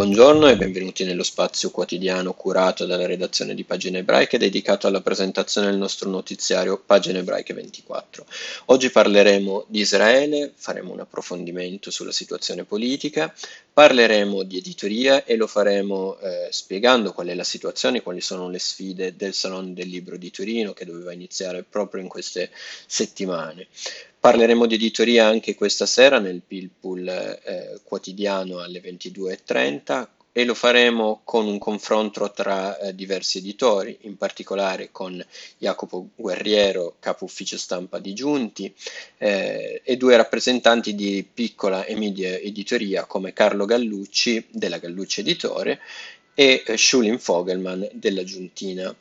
Buongiorno e benvenuti nello spazio quotidiano curato dalla redazione di Pagine Ebraiche dedicato alla presentazione del nostro notiziario Pagine Ebraiche 24. Oggi parleremo di Israele, faremo un approfondimento sulla situazione politica, parleremo di editoria e lo faremo eh, spiegando qual è la situazione, quali sono le sfide del Salone del Libro di Torino che doveva iniziare proprio in queste settimane. Parleremo di editoria anche questa sera nel Pilpool eh, quotidiano alle 22.30 e lo faremo con un confronto tra eh, diversi editori, in particolare con Jacopo Guerriero, capo ufficio stampa di Giunti, eh, e due rappresentanti di piccola e media editoria come Carlo Gallucci della Gallucci Editore e eh, Schulin Fogelman della Giuntina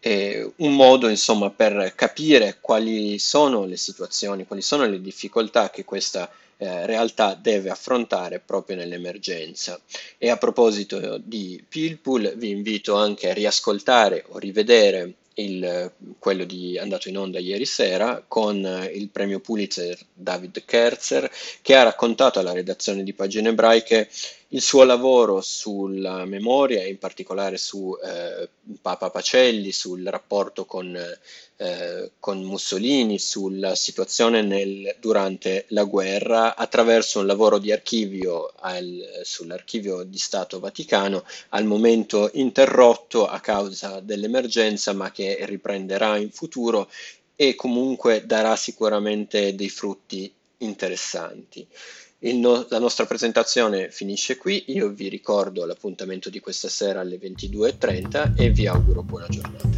eh, un modo insomma per capire quali sono le situazioni, quali sono le difficoltà che questa eh, realtà deve affrontare proprio nell'emergenza. E a proposito di Pilpool, vi invito anche a riascoltare o rivedere il, quello di, andato in onda ieri sera con il premio Pulitzer David Kerzer che ha raccontato alla redazione di Pagine Ebraiche il suo lavoro sulla memoria, in particolare su eh, Papa Pacelli, sul rapporto con, eh, con Mussolini, sulla situazione nel, durante la guerra, attraverso un lavoro di archivio al, sull'archivio di Stato Vaticano, al momento interrotto a causa dell'emergenza, ma che riprenderà in futuro e comunque darà sicuramente dei frutti interessanti. No- la nostra presentazione finisce qui, io vi ricordo l'appuntamento di questa sera alle 22.30 e vi auguro buona giornata.